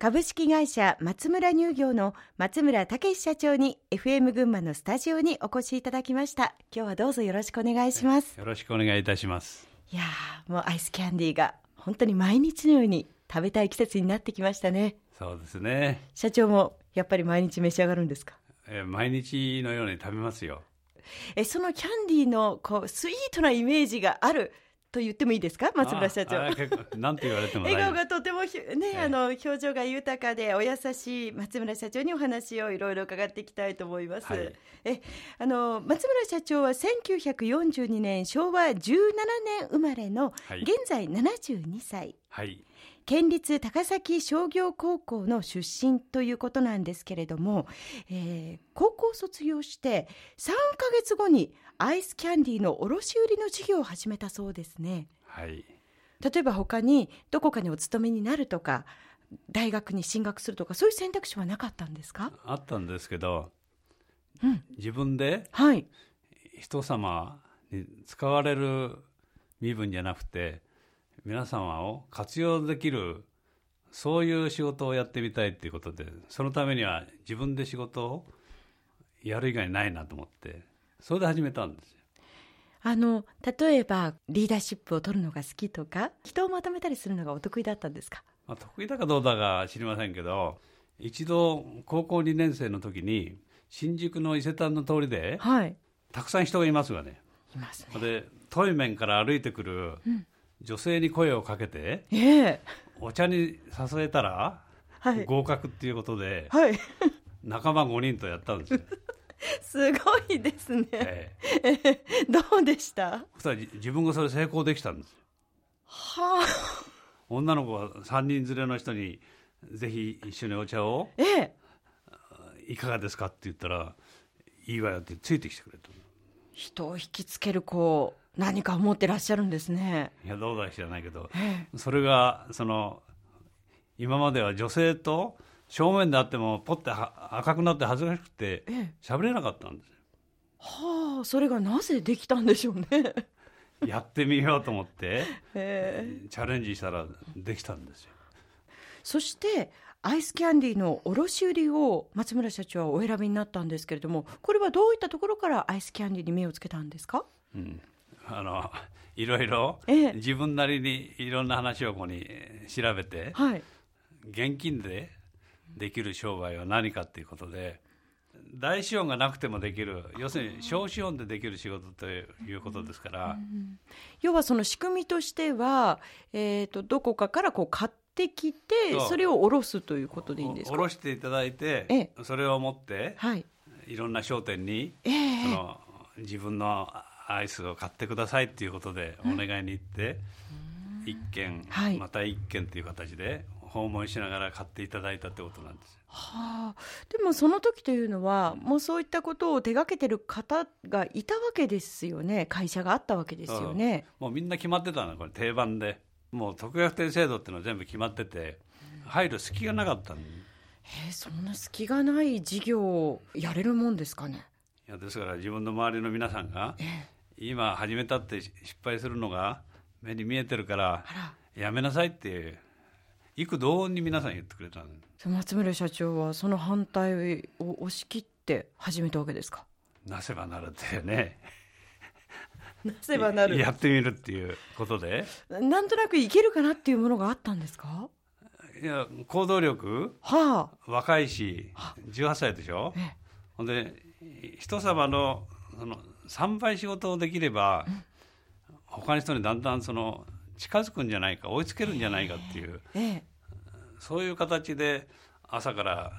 株式会社松村乳業の松村武社長に FM 群馬のスタジオにお越しいただきました。今日はどうぞよろしくお願いします。よろしくお願いいたします。いやもうアイスキャンディーが本当に毎日のように食べたい季節になってきましたね。そうですね。社長もやっぱり毎日召し上がるんですか？え毎日のように食べますよ。えそのキャンディーのこうスイートなイメージがあると言ってもいいですか？松村社長。なんて言われても笑顔がとてもね、えあの表情が豊かでお優しい松村社長にお話をいろいろ伺っていきたいと思います、はい、えあの松村社長は1942年昭和17年生まれの、はい、現在72歳。はい県立高崎商業高校の出身ということなんですけれども、えー、高校卒業して3か月後にアイスキャンディーの卸売の事業を始めたそうですね。はい、例えば他にどこかにお勤めになるとか大学に進学するとかそういう選択肢はなかったんですか？あったんですけど、うん、自分で人様に使われる身分じゃなくて皆様を活用できるそういう仕事をやってみたいっていうことでそのためには自分で仕事をやる以外ないなと思ってそれで始めたんですよ。あの例えばリーダーシップを取るのが好きとか人をまとめたりするのがお得意だったんですか、まあ、得意だかどうだか知りませんけど一度高校2年生の時に新宿の伊勢丹の通りで、はい、たくさん人がいますがね。いますね。で遠い面から歩いてくる、うん女性に声をかけて、えー、お茶に誘えたら、はい、合格っていうことで、はい、仲間5人とやったんですよ。すごいですね、ええ。どうでした？自分がそれ成功できたんですよ。はあ。女の子は3人連れの人にぜひ一緒にお茶を、ええ、いかがですかって言ったらいいわよってついてきてくれた人を引きつけるこう何か思ってらっしゃるんですね。いやどうだか知らないけど、それがその今までは女性と正面であってもポッて赤くなって恥ずかしくて喋れなかったんですよ。はあそれがなぜできたんでしょうね。やってみようと思って、チャレンジしたらできたんですよ。そしてアイスキャンディーの卸売を松村社長はお選びになったんですけれどもこれはどういったところからアイスキャンディーに目をつけたんですか、うん、あのいろいろ、自分なりにいろんな話をここに調べて、はい、現金でできる商売は何かっていうことで大資本がなくてもできる要するに小資本でできる仕事ということですから、うん、要はその仕組みとしては、えーと、どこかからこう買ってきてそれを下ろすということでいいんですか？下ろしていただいて、それを持って、はい、いろんな商店に、えー、その自分のアイスを買ってくださいっていうことでお願いに行って、一軒、はい、また一軒という形で訪問しながら買っていただいたってことなんです。はあ、でもその時というのは、もうそういったことを手がけてる方がいたわけですよね。会社があったわけですよね。もうみんな決まってたのこれ定番でもう特約店制度っていうのは全部決まってて入る隙がなかったえー、そんな隙がない事業をやれるもんですかね？いやですから自分の周りの皆さんが、えー今始めたって失敗するのが目に見えてるからやめなさいって幾度に皆さん言ってくれた松村社長はその反対を押し切って始めたわけですか？なせばなるってねなせばなる。やってみるっていうことで。なんとなくいけるかなっていうものがあったんですか？いや行動力、はあ、若いし18歳でしょ、ええ、ほんで人様のその3倍仕事をできれば、うん、他の人にだんだんその近づくんじゃないか追いつけるんじゃないかっていう、えー、そういう形で朝から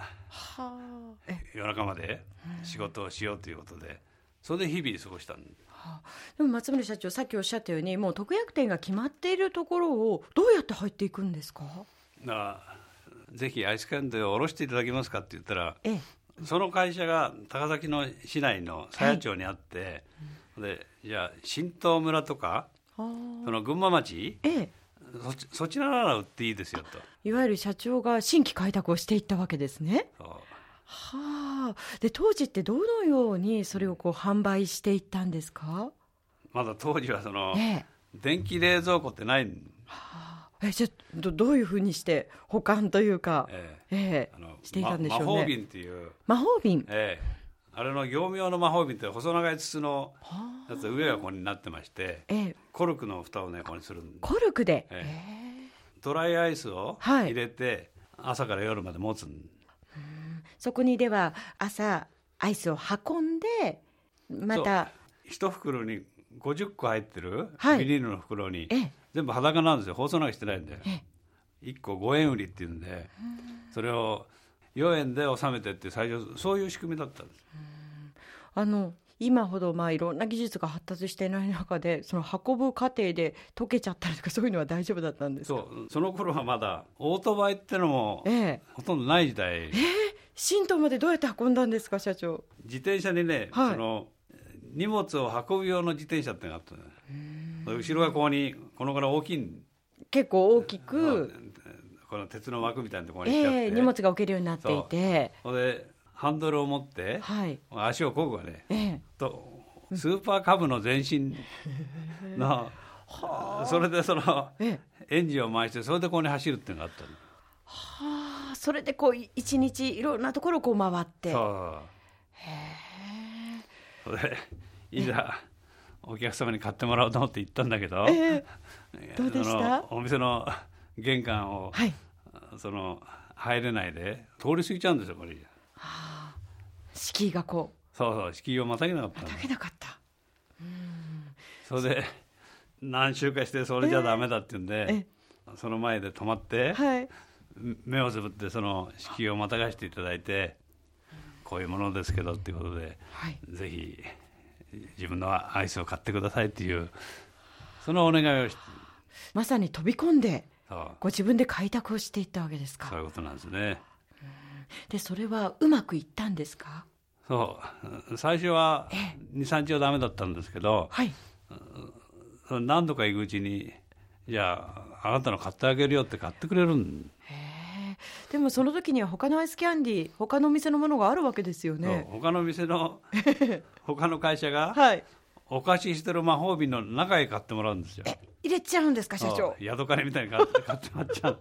夜中まで仕事をしようということで。それで日々過ごしたんではあ、でも松村社長さっきおっしゃったようにもう特約店が決まっているところをどうやって入っていくんですか？だからぜひアイスキャンデーを下ろしていただけますかって言ったら、ええ、その会社が高崎の市内の鞘谷町にあって、はい、でじゃあ新東村とかその群馬町、ええ、そそちらなら売っていいですよと。いわゆる社長が新規開拓をしていったわけですね。はあ、で当時ってどのようにそれをこう販売していったんですか？まだ当時はその、ええ、電気冷蔵庫ってない、はあ、えじゃどどういうふうにして保管というか、ええ。えあのしていたんでしょうね。ま魔法瓶っていう、魔法瓶？ええ。あれの業務用の魔法瓶って細長い筒のはやつ上がここになってましてええ。コルクの蓋をねここにするんでコルクで？ええ。え。ドライアイスをはい。入れて、朝から夜まで持つんそこにでは朝アイスを運んでまた一袋に50個入ってるはい。ビニールの袋に、ええ。全部裸なんですよ。包装なんかしてないんで。え1個5円売りっていうんでそれを4円で納めてって最初そういう仕組みだったんです。あの今ほどまあいろんな技術が発達していない中でその運ぶ過程で溶けちゃったりとかそういうのは大丈夫だったんですか？そう。その頃はまだオートバイってのもええ。ほとんどない時代新島までどうやって運んだんですか社長？自転車にね、はい。その荷物を運ぶ用の自転車ってのがあった後ろがここにこのぐらい大きいん。結構大きく、この鉄の枠みたいなところにしって、ええ荷物が置けるようになっていて。それでハンドルを持ってはい。足をこぐわね。ええ。とスーパーカブの前身のそれでそのええ。エンジンを回してそれでここに走るっていうのがあったの。はあそれでこうい一日いろんなところをこう回って。そう。へそれでいざお客様に買ってもらおうと思って行ったんだけど、ええどうでした？お店の玄関を、はい。その入れないで通り過ぎちゃうんですよこれ。敷居がこそうそう敷居をまたげなかったの。う炊けなかった。それで何週かしてそれじゃダメだって言うんで、え。その前で止まって、はい目をつぶってその敷居をまたがしていただいてこういうものですけどっていうことではい。ぜひ自分のアイスを買ってくださいっていうそのお願いをまさに飛び込んでご自分で開拓をしていったわけですか。そういうことなんですね。でそれはうまくいったんですか？そう。最初は23日はダメだったんですけどはい。何度か行くうちにじゃああなたの買ってあげるよって買ってくれるん。へえ。でもその時には他のアイスキャンディー他のお店のものがあるわけですよね。他の店の 他の会社がはい。お貸ししてる魔法瓶の中へ買ってもらうんですよ。え入れちゃうんですか社長？宿金みたいに買って買ってもらっちゃう。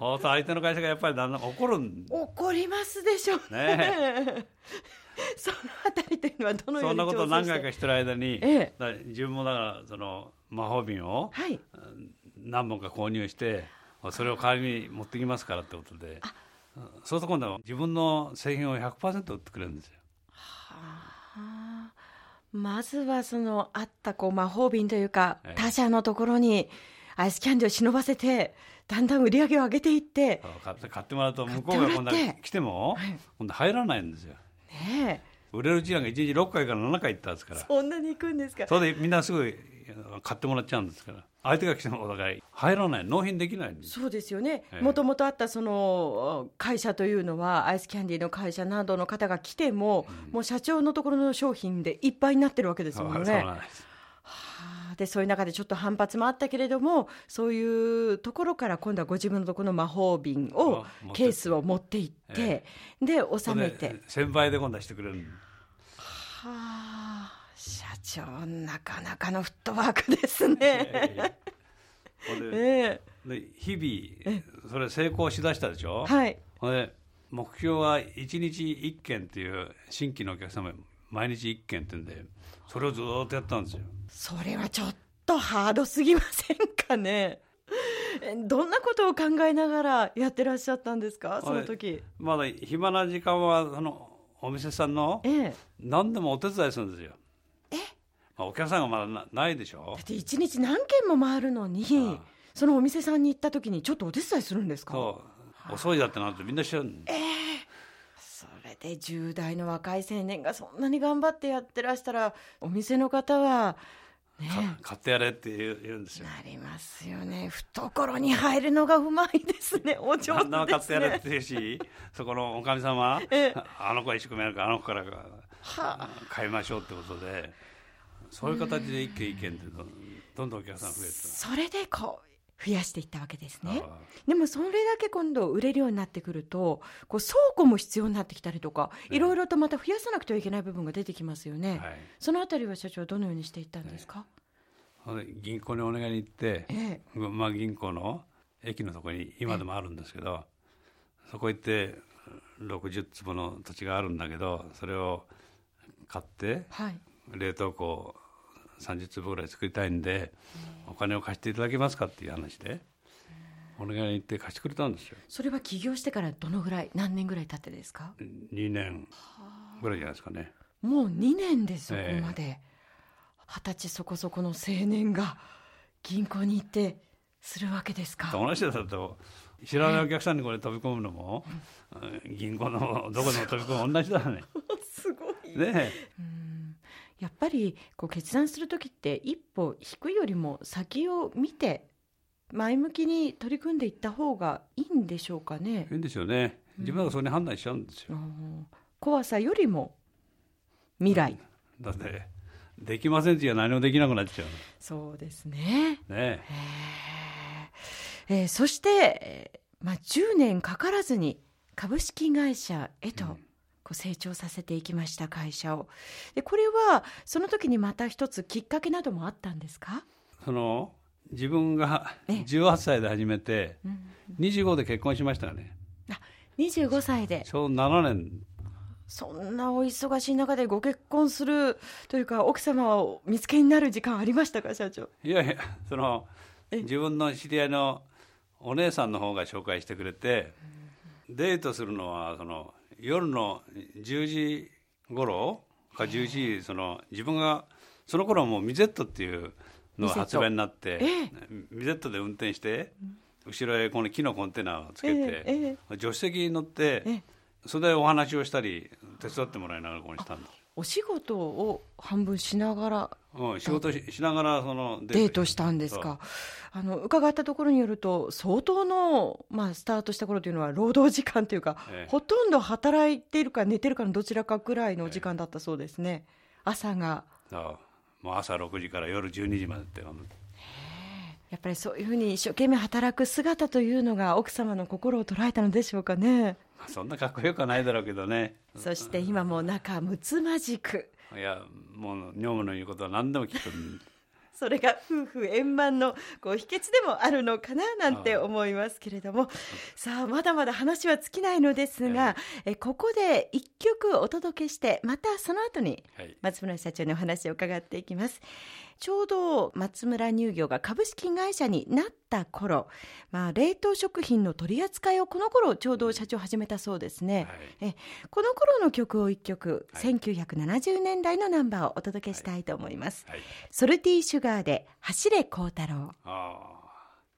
そう相手の会社がやっぱりだんだん怒るん怒りますでしょうね。ね そのあたりというのはどのようにそんなことを何回かしてる間に、ええ。だ自分もだからその魔法瓶をはい。何本か購入してそれを代わりに持ってきますからってことで。そうすると今度は自分の製品を100%売ってくれるんですよ。あ。まずはそのあったこう魔法瓶というかええ。他社のところにアイスキャンディーを忍ばせてだんだん売り上げを上げていって買ってもらうと向こうが今度来てもはい。今度入らないんですよ。ね売れるうちなんか1日6回から7回行ったんですから。えそんなに行くんですか。それでみんなすぐ買ってもらっちゃうんですから。相手が来てもだから入らない。納品できないんです。そうですよね。ええ。もともとあったその会社というのはアイスキャンディーの会社などの方が来ても、もう社長のところの商品でいっぱいになってるわけですもんね。はあ。でそういう中でちょっと反発もあったけれどもそういうところから今度はご自分のところの魔法瓶をケースを持って行って、で収めて。それで1000倍で今度はしてくれる。はあ社長なかなかのフットワークですね。えで日々それ成功しだしたでしょ？え、はい。で目標は1日1件っていう新規のお客様毎日1件ってんでそれをずっとやったんですよ。それはちょっとハードすぎませんかね？えどんなことを考えながらやってらっしゃったんですか？その時。まだ暇な時間はそのお店さんのええ。何でもお手伝いするんですよまあ、お客さんがまだなないでしょ？だって一日何件も回るのにそのお店さんに行った時にちょっとお手伝いするんですか？そう。お掃除だってなんてみんな知るんええ。それで10代の若い青年がそんなに頑張ってやってらしたらお店の方はね。買ってやれって言う言うんですよ。なりますよね。懐に入るのがうまいですね。お上旦那は手です買ってやれってね言うしそこのおかみさんは、ええ。あの子が一生懸命やるからあの子からはあ。買いましょうってことでそういう形で一軒一軒ってどんどんお客さん増えてそれでこう増やしていったわけですたね。あでもそれだけ今度売れるようになってくるとこう倉庫も必要になってきたりとかねいろいろとまた増やさなくてはいけない部分が出てきますよね、あはい。そのあたりは社長どのようにしていったんですか、銀行にお願いに行って、ええ。まあ、銀行の駅のところに今でもあるんですけど、そこ行って60坪の土地があるんだけどそれを買ってはい冷凍庫を30坪ぐらい作りたいんで、お金を貸していただけますかっていう話で、お願いに行って貸してくれたんですよ。それは起業してからどのぐらい何年ぐらい経ってですか？2年ぐらいじゃないですかね。もう2年でそこええ。まで。二十歳そこそこの青年が銀行に行ってするわけですか。同じだと知らないお客さんにこれ飛び込むのも、うん。銀行のどこでも飛び込む同じだね。すごい。ねうんやっぱりこう決断する時って一歩引くよりも先を見て前向きに取り組んでいった方がいいんでしょうかね。いいんですよね。自分がそれに判断しちゃうんですよ、うん。怖さよりも未来、だってできませんって何もできなくなっちゃそうですね。うね。えー。えーそして、えーまあ、10年かからずに株式会社へと、うんこう成長させていきました会社を。でこれはその時にまた一つきっかけなどもあったんですか、その自分がええ。18歳で始めてうん、25で結婚しましたよね25歳で。ちょうど7年。そんなお忙しい中でご結婚するというか奥様を見つけになる時間ありましたか社長？いやいやそのえ。自分の知り合いのお姉さんの方が紹介してくれてデートするのはその夜の10時頃か11時その自分がその頃はもうミゼットっていうのが発売になってええ。ミゼットで運転して後ろへこの木のコンテナをつけて、えええ助手席に乗って、ええ。それでお話をしたり手伝ってもらいながらここにしたんです、お仕事を半分しながらうん、仕事ししながらそのデートしたんですか。あの伺ったところによると相当の、まあ、スタートした頃というのは労働時間というか、ええ。ほとんど働いているか寝てるかのどちらかくらいの時間だったそうですね、朝が。もう朝6時から夜12時までってやっぱりそういうふうに一生懸命働く姿というのが奥様の心を捉えたのでしょうかねそんなかっこよくはないだろうけどね。そして今も仲睦まじく。いやもう女房の言うことは何でも聞く。んそれが夫婦円満のこう秘訣でもあるのかななんて思いますけれども。さあまだまだ話は尽きないのですが、えここで一曲お届けしてまたその後にはい。松村社長にお話を伺っていきますちょうど松村乳業が株式会社になった頃、まあ、冷凍食品の取り扱いをこの頃ちょうど社長始めたそうですね、えこの頃の曲を一曲、はい。1970年代のナンバーをお届けしたいと思います、はい。ソルティーシュガーで走れ孝太郎。ああ